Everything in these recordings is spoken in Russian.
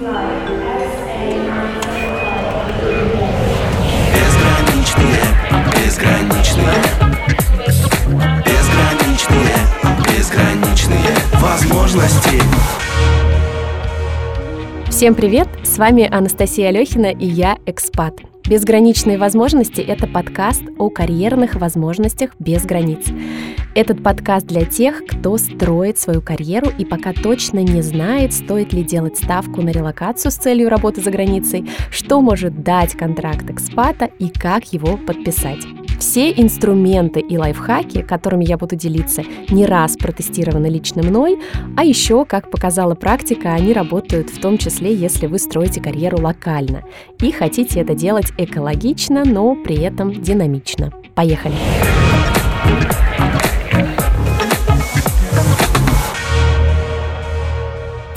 Безграничные, безграничные Безграничные, безграничные возможности Всем привет! С вами Анастасия Алехина и я Экспат. Безграничные возможности – это подкаст о карьерных возможностях без границ. Этот подкаст для тех, кто строит свою карьеру и пока точно не знает, стоит ли делать ставку на релокацию с целью работы за границей, что может дать контракт экспата и как его подписать. Все инструменты и лайфхаки, которыми я буду делиться, не раз протестированы лично мной, а еще, как показала практика, они работают в том числе, если вы строите карьеру локально и хотите это делать экологично, но при этом динамично. Поехали!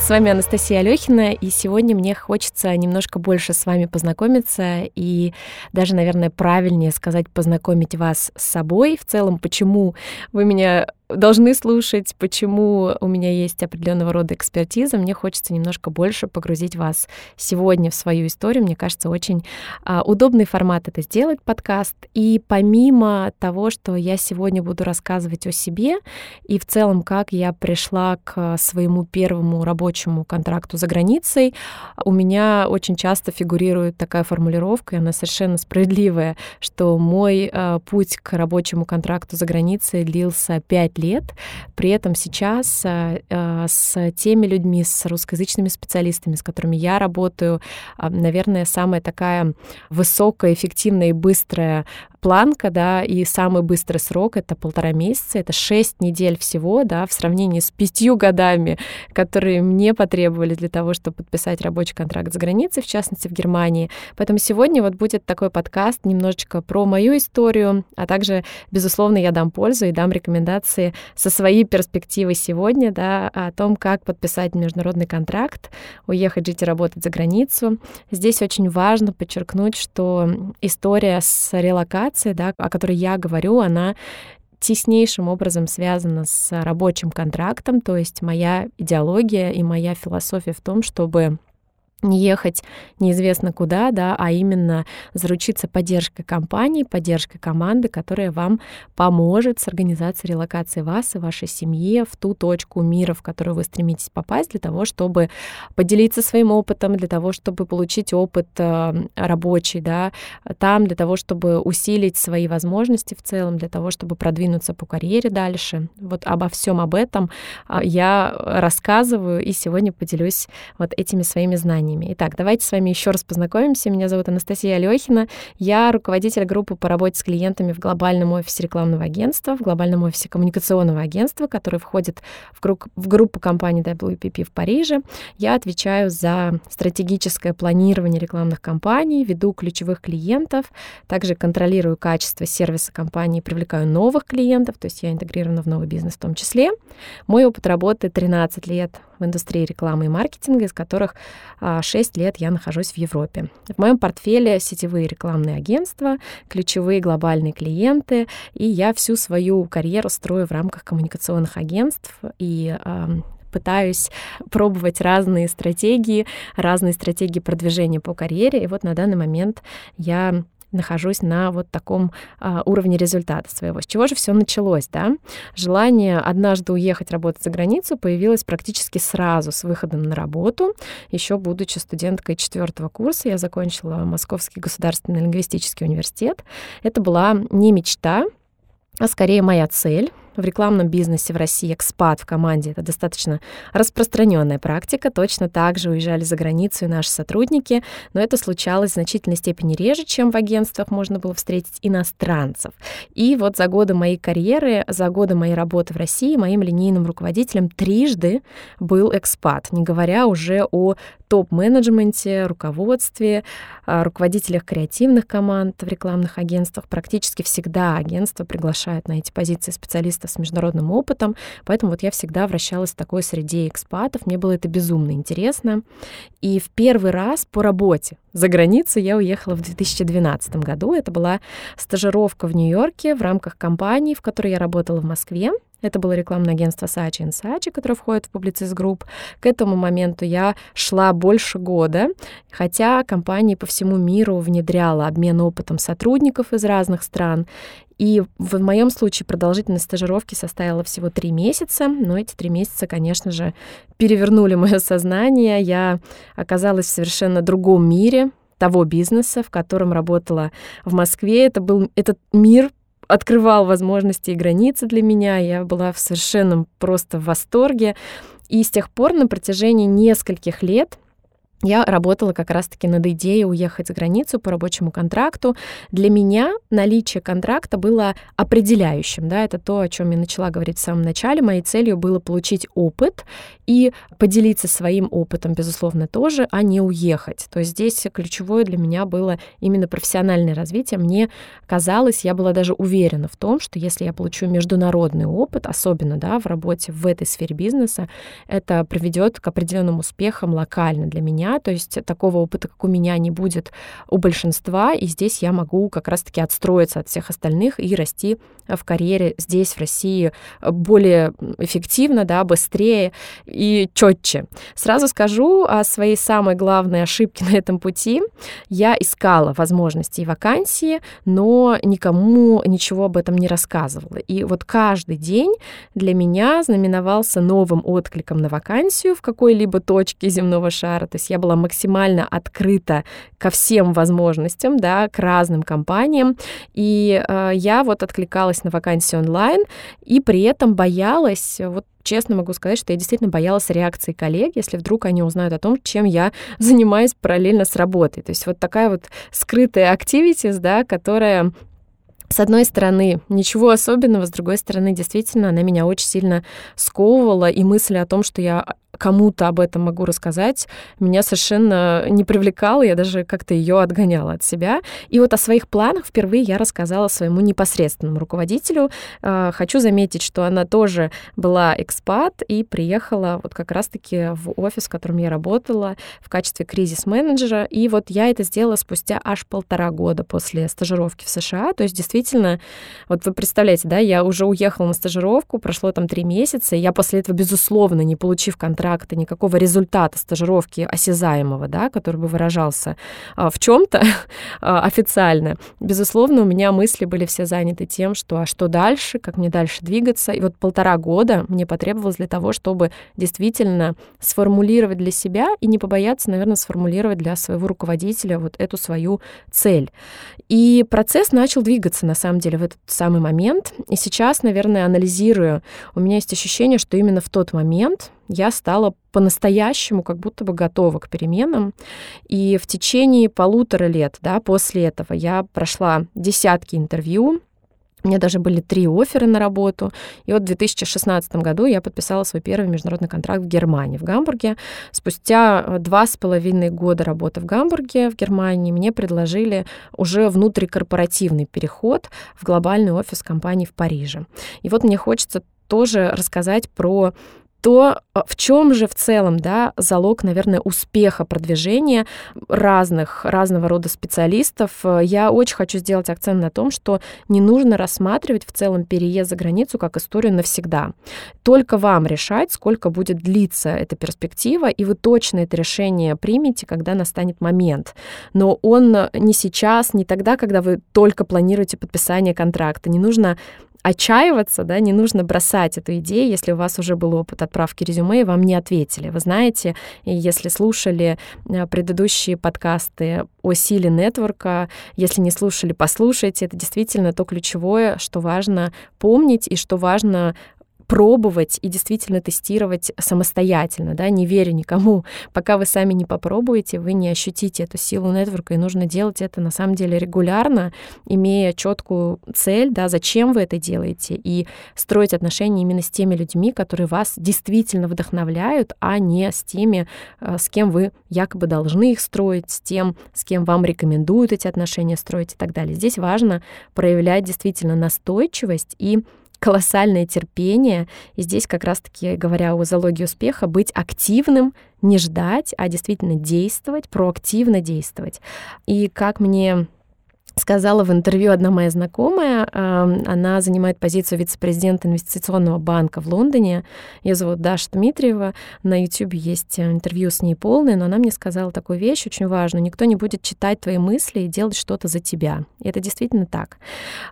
С вами Анастасия Алехина, и сегодня мне хочется немножко больше с вами познакомиться и даже, наверное, правильнее сказать, познакомить вас с собой. В целом, почему вы меня должны слушать, почему у меня есть определенного рода экспертиза. Мне хочется немножко больше погрузить вас сегодня в свою историю. Мне кажется, очень а, удобный формат это сделать, подкаст. И помимо того, что я сегодня буду рассказывать о себе и в целом, как я пришла к своему первому рабочему контракту за границей, у меня очень часто фигурирует такая формулировка, и она совершенно справедливая, что мой а, путь к рабочему контракту за границей длился 5 лет. При этом сейчас э, с теми людьми, с русскоязычными специалистами, с которыми я работаю, а, наверное, самая такая высокая, эффективная и быстрая планка, да, и самый быстрый срок — это полтора месяца, это шесть недель всего, да, в сравнении с пятью годами, которые мне потребовались для того, чтобы подписать рабочий контракт за границей, в частности, в Германии. Поэтому сегодня вот будет такой подкаст немножечко про мою историю, а также, безусловно, я дам пользу и дам рекомендации со своей перспективы сегодня, да, о том, как подписать международный контракт, уехать жить и работать за границу. Здесь очень важно подчеркнуть, что история с релокацией коммуникация, да, о которой я говорю, она теснейшим образом связана с рабочим контрактом, то есть моя идеология и моя философия в том, чтобы не ехать неизвестно куда, да, а именно заручиться поддержкой компании, поддержкой команды, которая вам поможет с организацией релокации вас и вашей семьи в ту точку мира, в которую вы стремитесь попасть, для того, чтобы поделиться своим опытом, для того, чтобы получить опыт э, рабочий, да, там, для того, чтобы усилить свои возможности в целом, для того, чтобы продвинуться по карьере дальше. Вот обо всем об этом э, я рассказываю и сегодня поделюсь вот этими своими знаниями знаниями. Итак, давайте с вами еще раз познакомимся. Меня зовут Анастасия Алехина. Я руководитель группы по работе с клиентами в глобальном офисе рекламного агентства, в глобальном офисе коммуникационного агентства, который входит в, групп, в группу компании WPP в Париже. Я отвечаю за стратегическое планирование рекламных кампаний, веду ключевых клиентов, также контролирую качество сервиса компании, привлекаю новых клиентов, то есть я интегрирована в новый бизнес в том числе. Мой опыт работы 13 лет в индустрии рекламы и маркетинга, из которых 6 а, лет я нахожусь в Европе. В моем портфеле сетевые рекламные агентства, ключевые глобальные клиенты, и я всю свою карьеру строю в рамках коммуникационных агентств и пытаюсь пробовать разные стратегии, разные стратегии продвижения по карьере. И вот на данный момент я нахожусь на вот таком а, уровне результата своего. С чего же все началось, да? Желание однажды уехать работать за границу появилось практически сразу с выходом на работу. Еще будучи студенткой четвертого курса, я закончила Московский государственный лингвистический университет. Это была не мечта, а скорее моя цель в рекламном бизнесе в России экспат в команде это достаточно распространенная практика. Точно так же уезжали за границу и наши сотрудники, но это случалось в значительной степени реже, чем в агентствах можно было встретить иностранцев. И вот за годы моей карьеры, за годы моей работы в России моим линейным руководителем трижды был экспат, не говоря уже о топ-менеджменте, руководстве, руководителях креативных команд в рекламных агентствах. Практически всегда агентство приглашает на эти позиции специалистов с международным опытом, поэтому вот я всегда вращалась в такой среде экспатов, мне было это безумно интересно. И в первый раз по работе за границу я уехала в 2012 году. Это была стажировка в Нью-Йорке в рамках компании, в которой я работала в Москве. Это было рекламное агентство Сачи Сачи, которое входит в Publicis Group. К этому моменту я шла больше года, хотя компания по всему миру внедряла обмен опытом сотрудников из разных стран. И в моем случае продолжительность стажировки составила всего три месяца, но эти три месяца, конечно же, перевернули мое сознание. Я оказалась в совершенно другом мире, того бизнеса, в котором работала в Москве. Это был этот мир открывал возможности и границы для меня. Я была в совершенном просто восторге. И с тех пор на протяжении нескольких лет я работала как раз-таки над идеей уехать за границу по рабочему контракту. Для меня наличие контракта было определяющим. Да, это то, о чем я начала говорить в самом начале. Моей целью было получить опыт и поделиться своим опытом, безусловно, тоже, а не уехать. То есть здесь ключевое для меня было именно профессиональное развитие. Мне казалось, я была даже уверена в том, что если я получу международный опыт, особенно да, в работе в этой сфере бизнеса, это приведет к определенным успехам локально для меня, то есть такого опыта, как у меня, не будет у большинства, и здесь я могу как раз-таки отстроиться от всех остальных и расти в карьере здесь, в России, более эффективно, да, быстрее и четче. Сразу скажу о своей самой главной ошибке на этом пути. Я искала возможности и вакансии, но никому ничего об этом не рассказывала. И вот каждый день для меня знаменовался новым откликом на вакансию в какой-либо точке земного шара. То есть я была максимально открыта ко всем возможностям, да, к разным компаниям. И э, я вот откликалась на вакансии онлайн и при этом боялась, вот честно могу сказать, что я действительно боялась реакции коллег, если вдруг они узнают о том, чем я занимаюсь параллельно с работой. То есть вот такая вот скрытая активитис, да, которая с одной стороны, ничего особенного, с другой стороны, действительно, она меня очень сильно сковывала, и мысль о том, что я кому-то об этом могу рассказать, меня совершенно не привлекало, я даже как-то ее отгоняла от себя. И вот о своих планах впервые я рассказала своему непосредственному руководителю. А, хочу заметить, что она тоже была экспат и приехала вот как раз-таки в офис, в котором я работала в качестве кризис-менеджера. И вот я это сделала спустя аж полтора года после стажировки в США. То есть действительно, вот вы представляете, да, я уже уехала на стажировку, прошло там три месяца, и я после этого, безусловно, не получив контракт, контракта, никакого результата стажировки осязаемого, да, который бы выражался а, в чем-то а, официально, безусловно, у меня мысли были все заняты тем, что а что дальше, как мне дальше двигаться. И вот полтора года мне потребовалось для того, чтобы действительно сформулировать для себя и не побояться, наверное, сформулировать для своего руководителя вот эту свою цель. И процесс начал двигаться, на самом деле, в этот самый момент. И сейчас, наверное, анализируя, у меня есть ощущение, что именно в тот момент я стала по-настоящему как будто бы готова к переменам. И в течение полутора лет да, после этого я прошла десятки интервью, у меня даже были три оффера на работу. И вот в 2016 году я подписала свой первый международный контракт в Германии, в Гамбурге. Спустя два с половиной года работы в Гамбурге, в Германии, мне предложили уже внутрикорпоративный переход в глобальный офис компании в Париже. И вот мне хочется тоже рассказать про то а, в чем же в целом да, залог, наверное, успеха продвижения разных, разного рода специалистов? Я очень хочу сделать акцент на том, что не нужно рассматривать в целом переезд за границу как историю навсегда. Только вам решать, сколько будет длиться эта перспектива, и вы точно это решение примете, когда настанет момент. Но он не сейчас, не тогда, когда вы только планируете подписание контракта. Не нужно отчаиваться, да, не нужно бросать эту идею, если у вас уже был опыт отправки резюме, и вам не ответили. Вы знаете, если слушали э, предыдущие подкасты о силе нетворка, если не слушали, послушайте. Это действительно то ключевое, что важно помнить и что важно пробовать и действительно тестировать самостоятельно, да, не веря никому. Пока вы сами не попробуете, вы не ощутите эту силу нетворка, и нужно делать это на самом деле регулярно, имея четкую цель, да, зачем вы это делаете, и строить отношения именно с теми людьми, которые вас действительно вдохновляют, а не с теми, э, с кем вы якобы должны их строить, с тем, с кем вам рекомендуют эти отношения строить и так далее. Здесь важно проявлять действительно настойчивость и колоссальное терпение. И здесь как раз-таки, говоря о залоге успеха, быть активным, не ждать, а действительно действовать, проактивно действовать. И как мне сказала в интервью одна моя знакомая, она занимает позицию вице-президента инвестиционного банка в Лондоне. Ее зовут Даша Дмитриева. На YouTube есть э, интервью с ней полное, но она мне сказала такую вещь очень важную. Никто не будет читать твои мысли и делать что-то за тебя. И это действительно так.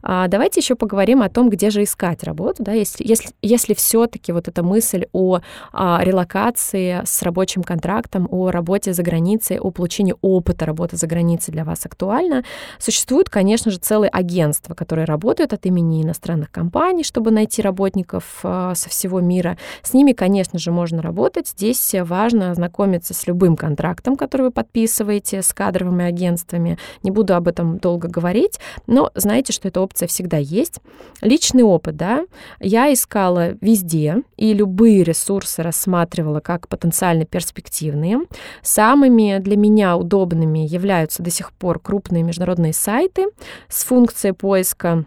А, давайте еще поговорим о том, где же искать работу. Да? Если, если, если все-таки вот эта мысль о, о а, релокации с рабочим контрактом, о работе за границей, о получении опыта работы за границей для вас актуальна, существует Существует, конечно же, целые агентства, которые работают от имени иностранных компаний, чтобы найти работников а, со всего мира. С ними, конечно же, можно работать. Здесь важно ознакомиться с любым контрактом, который вы подписываете с кадровыми агентствами. Не буду об этом долго говорить, но знаете, что эта опция всегда есть. Личный опыт, да. Я искала везде и любые ресурсы рассматривала как потенциально перспективные. Самыми для меня удобными являются до сих пор крупные международные сайты, сайты с функцией поиска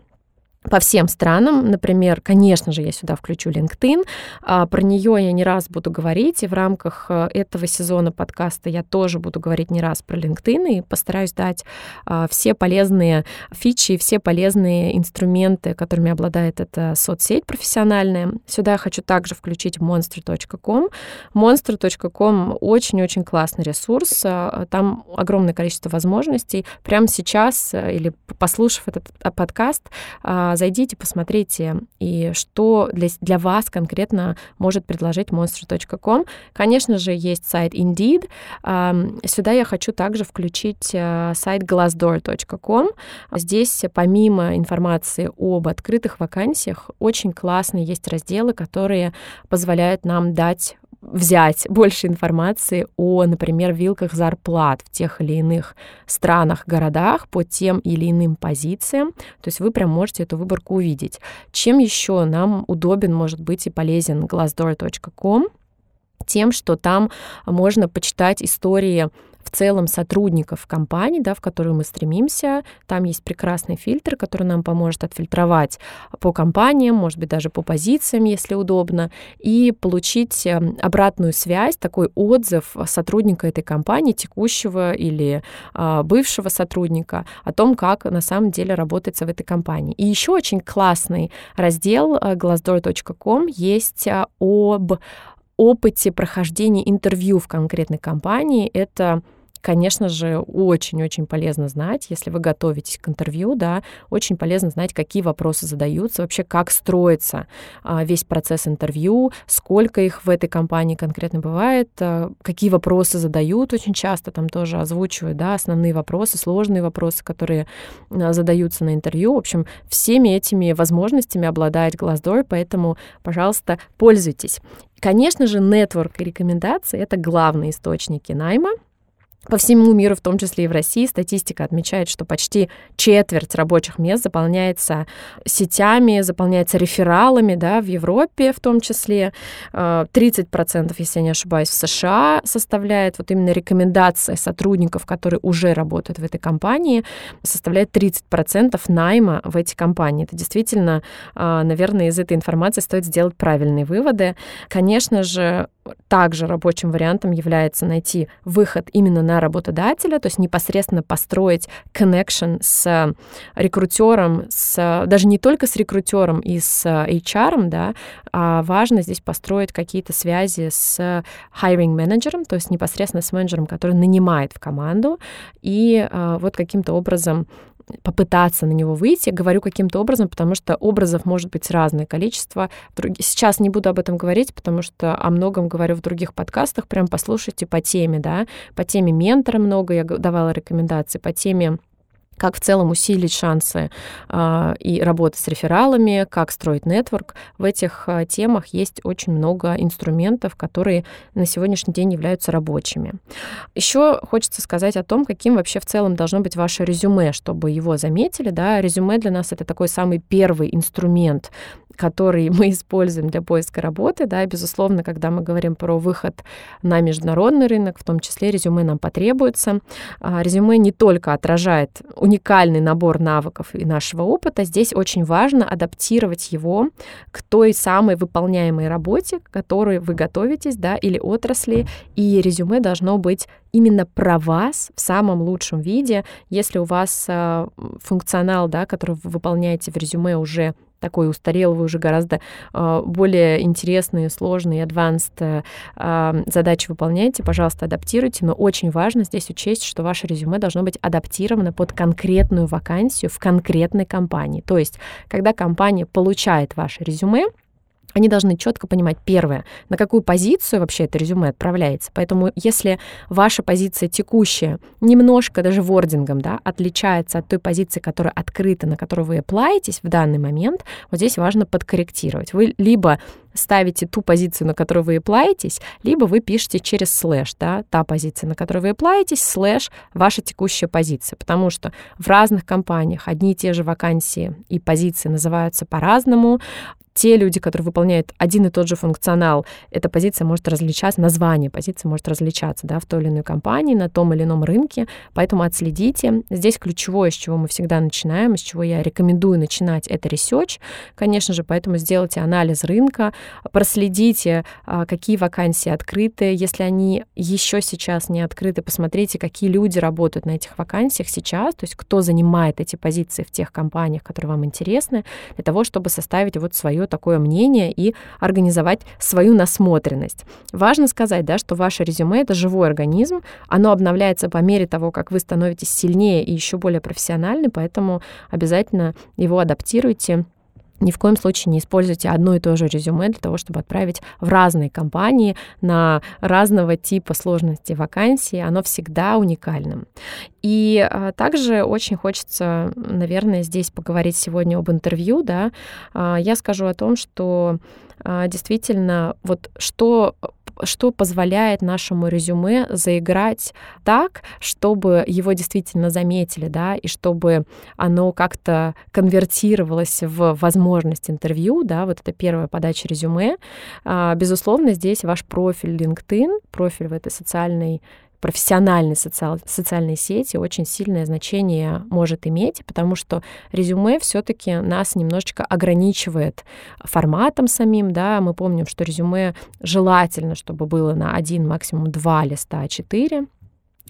по всем странам. Например, конечно же, я сюда включу LinkedIn. А, про нее я не раз буду говорить, и в рамках э, этого сезона подкаста я тоже буду говорить не раз про LinkedIn и постараюсь дать а, все полезные фичи все полезные инструменты, которыми обладает эта соцсеть профессиональная. Сюда я хочу также включить monster.com. Monster.com очень-очень классный ресурс. А, там огромное количество возможностей. Прямо сейчас э, или послушав этот подкаст, зайдите, посмотрите, и что для, для вас конкретно может предложить monster.com. Конечно же, есть сайт Indeed. Сюда я хочу также включить э, сайт glassdoor.com. Здесь, помимо информации об открытых вакансиях, очень классные есть разделы, которые позволяют нам дать взять больше информации о, например, вилках зарплат в тех или иных странах, городах по тем или иным позициям. То есть вы прям можете эту выборку увидеть. Чем еще нам удобен, может быть, и полезен glassdoor.com? Тем, что там можно почитать истории в целом сотрудников компании, да, в которую мы стремимся. Там есть прекрасный фильтр, который нам поможет отфильтровать по компаниям, может быть, даже по позициям, если удобно, и получить эм, обратную связь, такой отзыв сотрудника этой компании, текущего или а, бывшего сотрудника, о том, как на самом деле работается в этой компании. И еще очень классный раздел э, glassdoor.com есть э, об опыте прохождения интервью в конкретной компании. Это конечно же, очень-очень полезно знать, если вы готовитесь к интервью, да, очень полезно знать, какие вопросы задаются, вообще как строится а, весь процесс интервью, сколько их в этой компании конкретно бывает, а, какие вопросы задают очень часто, там тоже озвучивают, да, основные вопросы, сложные вопросы, которые а, задаются на интервью. В общем, всеми этими возможностями обладает Glassdoor, поэтому, пожалуйста, пользуйтесь. Конечно же, нетворк и рекомендации — это главные источники найма, по всему миру, в том числе и в России, статистика отмечает, что почти четверть рабочих мест заполняется сетями, заполняется рефералами, да, в Европе в том числе. 30%, э, если я не ошибаюсь, в США составляет вот именно рекомендация сотрудников, которые уже работают в этой компании, составляет 30% найма в эти компании. Это действительно, э, наверное, из этой информации стоит сделать правильные выводы. Конечно же, также рабочим вариантом является найти выход именно на работодателя, то есть непосредственно построить connection с рекрутером, с, даже не только с рекрутером и с HR, да, а важно здесь построить какие-то связи с hiring менеджером, то есть непосредственно с менеджером, который нанимает в команду, и а, вот каким-то образом попытаться на него выйти. Говорю каким-то образом, потому что образов может быть разное количество. Сейчас не буду об этом говорить, потому что о многом говорю в других подкастах. Прям послушайте по теме, да, по теме ментора много я давала рекомендации, по теме как в целом усилить шансы э, и работы с рефералами, как строить нетворк. В этих э, темах есть очень много инструментов, которые на сегодняшний день являются рабочими. Еще хочется сказать о том, каким вообще в целом должно быть ваше резюме, чтобы его заметили. Да? Резюме для нас это такой самый первый инструмент который мы используем для поиска работы, да, безусловно, когда мы говорим про выход на международный рынок, в том числе резюме нам потребуется. А, резюме не только отражает уникальный набор навыков и нашего опыта, здесь очень важно адаптировать его к той самой выполняемой работе, к которой вы готовитесь, да, или отрасли, и резюме должно быть именно про вас в самом лучшем виде. Если у вас э, функционал, да, который вы выполняете в резюме уже такой устарел, вы уже гораздо э, более интересные, сложные, advanced э, задачи выполняете, пожалуйста, адаптируйте. Но очень важно здесь учесть, что ваше резюме должно быть адаптировано под конкретную вакансию в конкретной компании. То есть, когда компания получает ваше резюме, они должны четко понимать, первое, на какую позицию вообще это резюме отправляется. Поэтому если ваша позиция текущая немножко даже wording ом да, отличается от той позиции, которая открыта, на которую вы аплаетесь в данный момент, вот здесь важно подкорректировать. Вы либо ставите ту позицию, на которую вы аплаетесь, либо вы пишете через слэш, да, та позиция, на которую вы аплаетесь, слэш ваша текущая позиция, потому что в разных компаниях одни и те же вакансии и позиции называются по-разному, те люди, которые выполняют один и тот же функционал, эта позиция может различаться, название позиции может различаться да, в той или иной компании, на том или ином рынке, поэтому отследите. Здесь ключевое, с чего мы всегда начинаем, с чего я рекомендую начинать, это research, конечно же, поэтому сделайте анализ рынка, проследите, а, какие вакансии открыты, если они еще сейчас не открыты, посмотрите, какие люди работают на этих вакансиях сейчас, то есть кто занимает эти позиции в тех компаниях, которые вам интересны, для того, чтобы составить вот свое свое такое мнение и организовать свою насмотренность. Важно сказать, да, что ваше резюме — это живой организм, оно обновляется по мере того, как вы становитесь сильнее и еще более профессиональны, поэтому обязательно его адаптируйте ни в коем случае не используйте одно и то же резюме для того, чтобы отправить в разные компании на разного типа сложности вакансии. Оно всегда уникальным. И а, также очень хочется, наверное, здесь поговорить сегодня об интервью. Да? А, я скажу о том, что а, действительно, вот что что позволяет нашему резюме заиграть так, чтобы его действительно заметили, да, и чтобы оно как-то конвертировалось в возможность интервью, да, вот это первая подача резюме. А, безусловно, здесь ваш профиль LinkedIn, профиль в этой социальной профессиональной социал, социальной сети очень сильное значение может иметь, потому что резюме все-таки нас немножечко ограничивает форматом самим, да, мы помним, что резюме желательно, чтобы было на один, максимум два листа А4,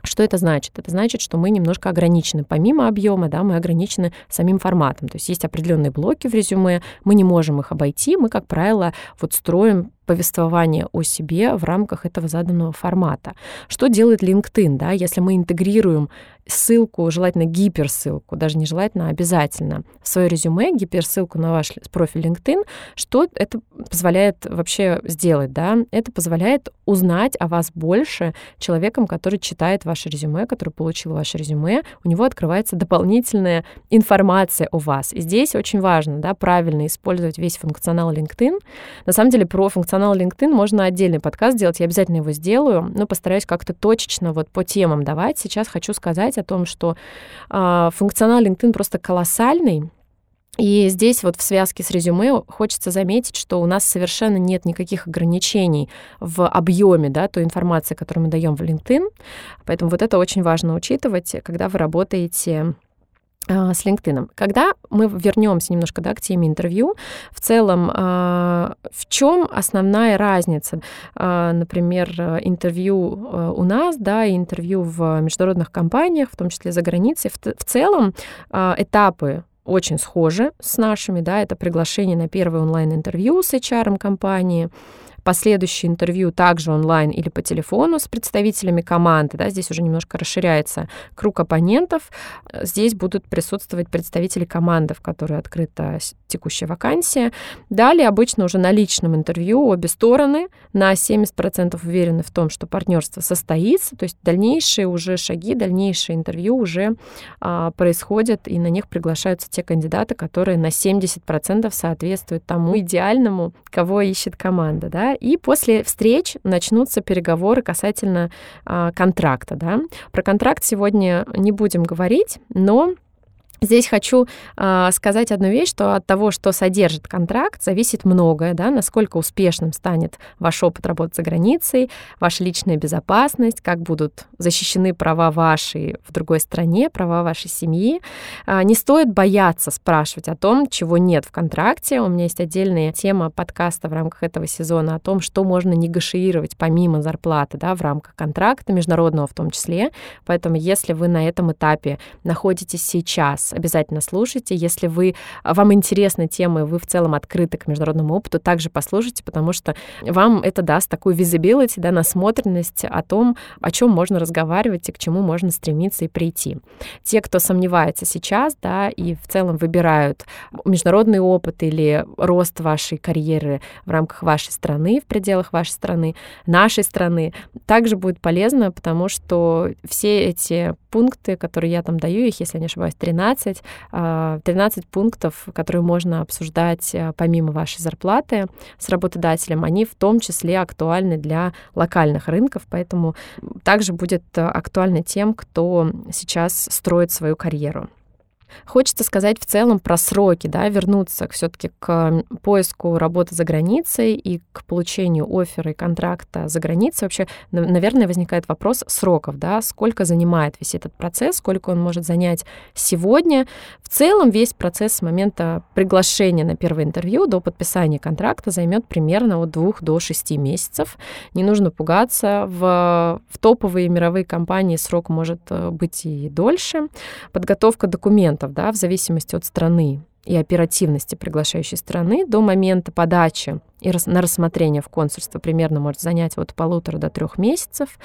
что это значит? Это значит, что мы немножко ограничены. Помимо объема, да, мы ограничены самим форматом. То есть есть определенные блоки в резюме, мы не можем их обойти, мы, как правило, вот строим повествование о себе в рамках этого заданного формата. Что делает LinkedIn, да, если мы интегрируем ссылку, желательно гиперссылку, даже не желательно, а обязательно, в свое резюме, гиперссылку на ваш профиль LinkedIn, что это позволяет вообще сделать, да? Это позволяет узнать о вас больше человеком, который читает ваше резюме, который получил ваше резюме, у него открывается дополнительная информация о вас. И здесь очень важно, да, правильно использовать весь функционал LinkedIn. На самом деле про функционал функционал LinkedIn можно отдельный подкаст сделать, я обязательно его сделаю, но постараюсь как-то точечно вот по темам давать. Сейчас хочу сказать о том, что э, функционал LinkedIn просто колоссальный, и здесь вот в связке с резюме хочется заметить, что у нас совершенно нет никаких ограничений в объеме да, той информации, которую мы даем в LinkedIn. Поэтому вот это очень важно учитывать, когда вы работаете с LinkedIn. Когда мы вернемся немножко да, к теме интервью, в целом, а, в чем основная разница, а, например, интервью у нас, да, и интервью в международных компаниях, в том числе за границей, в целом этапы очень схожи с нашими, да, это приглашение на первое онлайн-интервью с HR компании, последующее интервью также онлайн или по телефону с представителями команды. Да, здесь уже немножко расширяется круг оппонентов. Здесь будут присутствовать представители команды, в которой открыта текущая вакансия. Далее обычно уже на личном интервью обе стороны на 70% уверены в том, что партнерство состоится, то есть дальнейшие уже шаги, дальнейшие интервью уже а, происходят, и на них приглашаются те кандидаты, которые на 70% соответствуют тому идеальному, кого ищет команда. Да? и после встреч начнутся переговоры касательно а, контракта, да. Про контракт сегодня не будем говорить, но Здесь хочу э, сказать одну вещь, что от того, что содержит контракт, зависит многое, да, насколько успешным станет ваш опыт работы за границей, ваша личная безопасность, как будут защищены права ваши в другой стране, права вашей семьи. Э, не стоит бояться спрашивать о том, чего нет в контракте. У меня есть отдельная тема подкаста в рамках этого сезона о том, что можно негашировать помимо зарплаты, да, в рамках контракта, международного в том числе. Поэтому, если вы на этом этапе находитесь сейчас, обязательно слушайте. Если вы, вам интересны темы, вы в целом открыты к международному опыту, также послушайте, потому что вам это даст такую visibility, да, насмотренность о том, о чем можно разговаривать и к чему можно стремиться и прийти. Те, кто сомневается сейчас, да, и в целом выбирают международный опыт или рост вашей карьеры в рамках вашей страны, в пределах вашей страны, нашей страны, также будет полезно, потому что все эти пункты, которые я там даю, их, если не ошибаюсь, 13, 13 а, пунктов, которые можно обсуждать а, помимо вашей зарплаты с работодателем, они в том числе актуальны для локальных рынков, поэтому также будет актуально тем, кто сейчас строит свою карьеру. Хочется сказать в целом про сроки, да, вернуться все-таки к поиску работы за границей и к получению оффера и контракта за границей. Вообще, наверное, возникает вопрос сроков, да, сколько занимает весь этот процесс, сколько он может занять сегодня. В целом весь процесс с момента приглашения на первое интервью до подписания контракта займет примерно от двух до шести месяцев. Не нужно пугаться. В, в топовые мировые компании срок может э, быть и дольше. Подготовка документов да, в зависимости от страны и оперативности приглашающей страны до момента подачи и на рассмотрение в консульство примерно может занять от полутора до трех месяцев.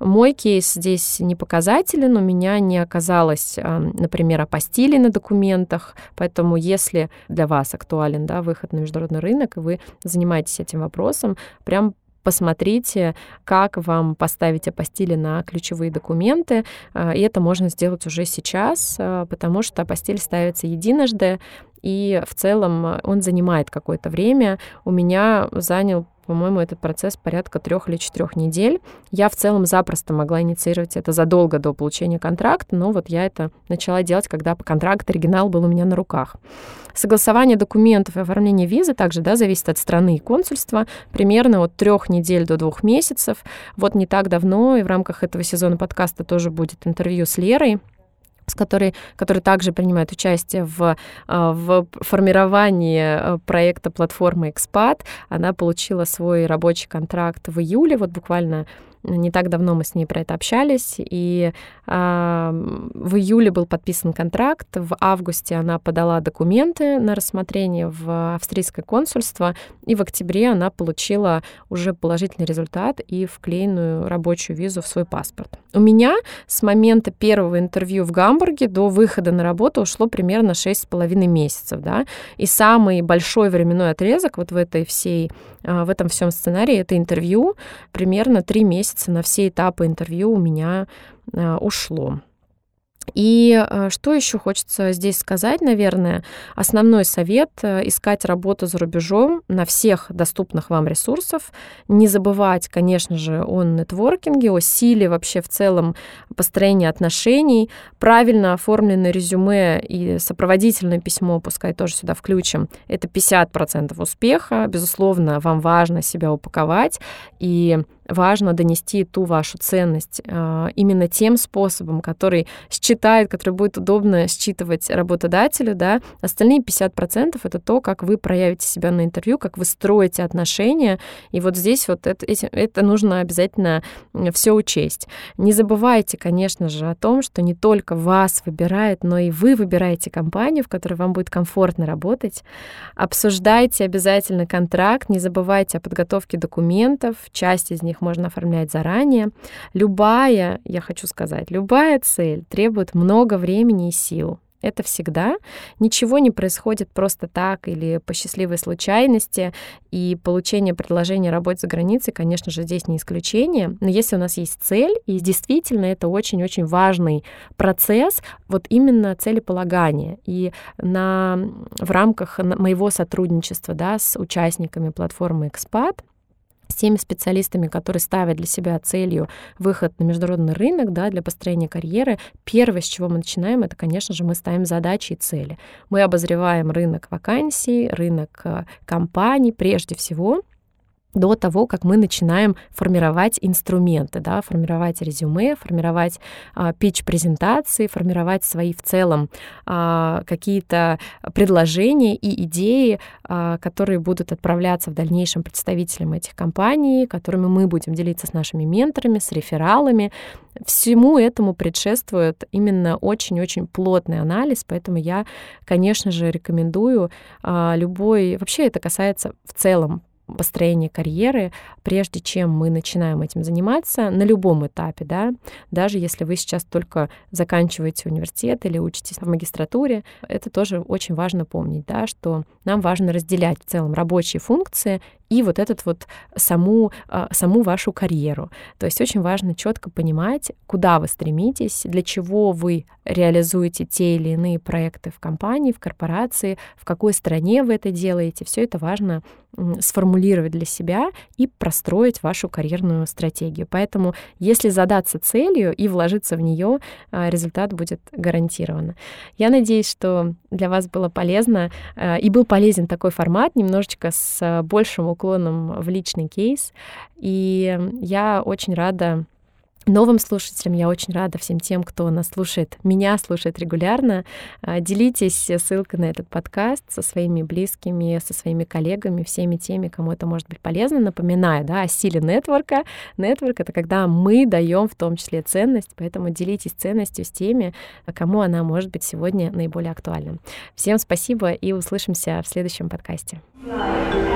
Мой кейс здесь не показателен, у меня не оказалось, например, апостилей на документах, поэтому если для вас актуален да, выход на международный рынок, и вы занимаетесь этим вопросом, прям посмотрите, как вам поставить апостили на ключевые документы. А, и это можно сделать уже сейчас, а, потому что апостиль ставится единожды, и в целом он занимает какое-то время. У меня занял по-моему, этот процесс порядка трех или четырех недель. Я в целом запросто могла инициировать это задолго до получения контракта, но вот я это начала делать, когда контракт оригинал был у меня на руках. Согласование документов и оформление визы также да, зависит от страны и консульства, примерно от трех недель до двух месяцев. Вот не так давно и в рамках этого сезона подкаста тоже будет интервью с Лерой, с которой, который также принимает участие в, а, в формировании а, проекта платформы Expat. Она получила свой рабочий контракт в июле, вот буквально не так давно мы с ней про это общались, и э, в июле был подписан контракт, в августе она подала документы на рассмотрение в австрийское консульство, и в октябре она получила уже положительный результат и вклеенную рабочую визу в свой паспорт. У меня с момента первого интервью в Гамбурге до выхода на работу ушло примерно 6,5 месяцев, да, и самый большой временной отрезок вот в этой всей, а, в этом всем сценарии это интервью, примерно 3 месяца на все этапы интервью у меня э, ушло. И э, что еще хочется здесь сказать, наверное, основной совет э, — искать работу за рубежом на всех доступных вам ресурсах. Не забывать, конечно же, о нетворкинге, о силе вообще в целом построения отношений, правильно оформленное резюме и сопроводительное письмо, пускай тоже сюда включим, это 50% успеха. Безусловно, вам важно себя упаковать и важно донести ту вашу ценность э, именно тем способом, который считает, который будет удобно считывать работодателю, да. Остальные 50% это то, как вы проявите себя на интервью, как вы строите отношения. И вот здесь вот это, это нужно обязательно все учесть. Не забывайте, конечно же, о том, что не только вас выбирает, но и вы выбираете компанию, в которой вам будет комфортно работать. Обсуждайте обязательно контракт, не забывайте о подготовке документов, часть из них их можно оформлять заранее. Любая, я хочу сказать, любая цель требует много времени и сил. Это всегда. Ничего не происходит просто так или по счастливой случайности. И получение предложения работать за границей, конечно же, здесь не исключение. Но если у нас есть цель, и действительно это очень-очень важный процесс, вот именно целеполагания. И на, в рамках моего сотрудничества да, с участниками платформы Expat, с теми специалистами, которые ставят для себя целью выход на международный рынок да, для построения карьеры, первое, с чего мы начинаем, это, конечно же, мы ставим задачи и цели. Мы обозреваем рынок вакансий, рынок э, компаний прежде всего, до того, как мы начинаем формировать инструменты, да, формировать резюме, формировать а, пич-презентации, формировать свои в целом а, какие-то предложения и идеи, а, которые будут отправляться в дальнейшем представителям этих компаний, которыми мы будем делиться с нашими менторами, с рефералами. Всему этому предшествует именно очень-очень плотный анализ, поэтому я, конечно же, рекомендую а, любой... Вообще это касается в целом построения карьеры, прежде чем мы начинаем этим заниматься на любом этапе, да, даже если вы сейчас только заканчиваете университет или учитесь в магистратуре, это тоже очень важно помнить, да, что нам важно разделять в целом рабочие функции и вот этот вот саму, а, саму вашу карьеру. То есть очень важно четко понимать, куда вы стремитесь, для чего вы реализуете те или иные проекты в компании, в корпорации, в какой стране вы это делаете. Все это важно сформулировать для себя и простроить вашу карьерную стратегию. Поэтому, если задаться целью и вложиться в нее, а, результат будет гарантирован. Я надеюсь, что для вас было полезно а, и был полезен такой формат, немножечко с большим уклоном в личный кейс. И я очень рада новым слушателям. Я очень рада всем тем, кто нас слушает, меня слушает регулярно. А, делитесь ссылкой на этот подкаст со своими близкими, со своими коллегами, всеми теми, кому это может быть полезно. Напоминаю да, о силе нетворка. Нетворк — это когда мы даем в том числе ценность, поэтому делитесь ценностью с теми, кому она может быть сегодня наиболее актуальна. Всем спасибо и услышимся в следующем подкасте. Безграничные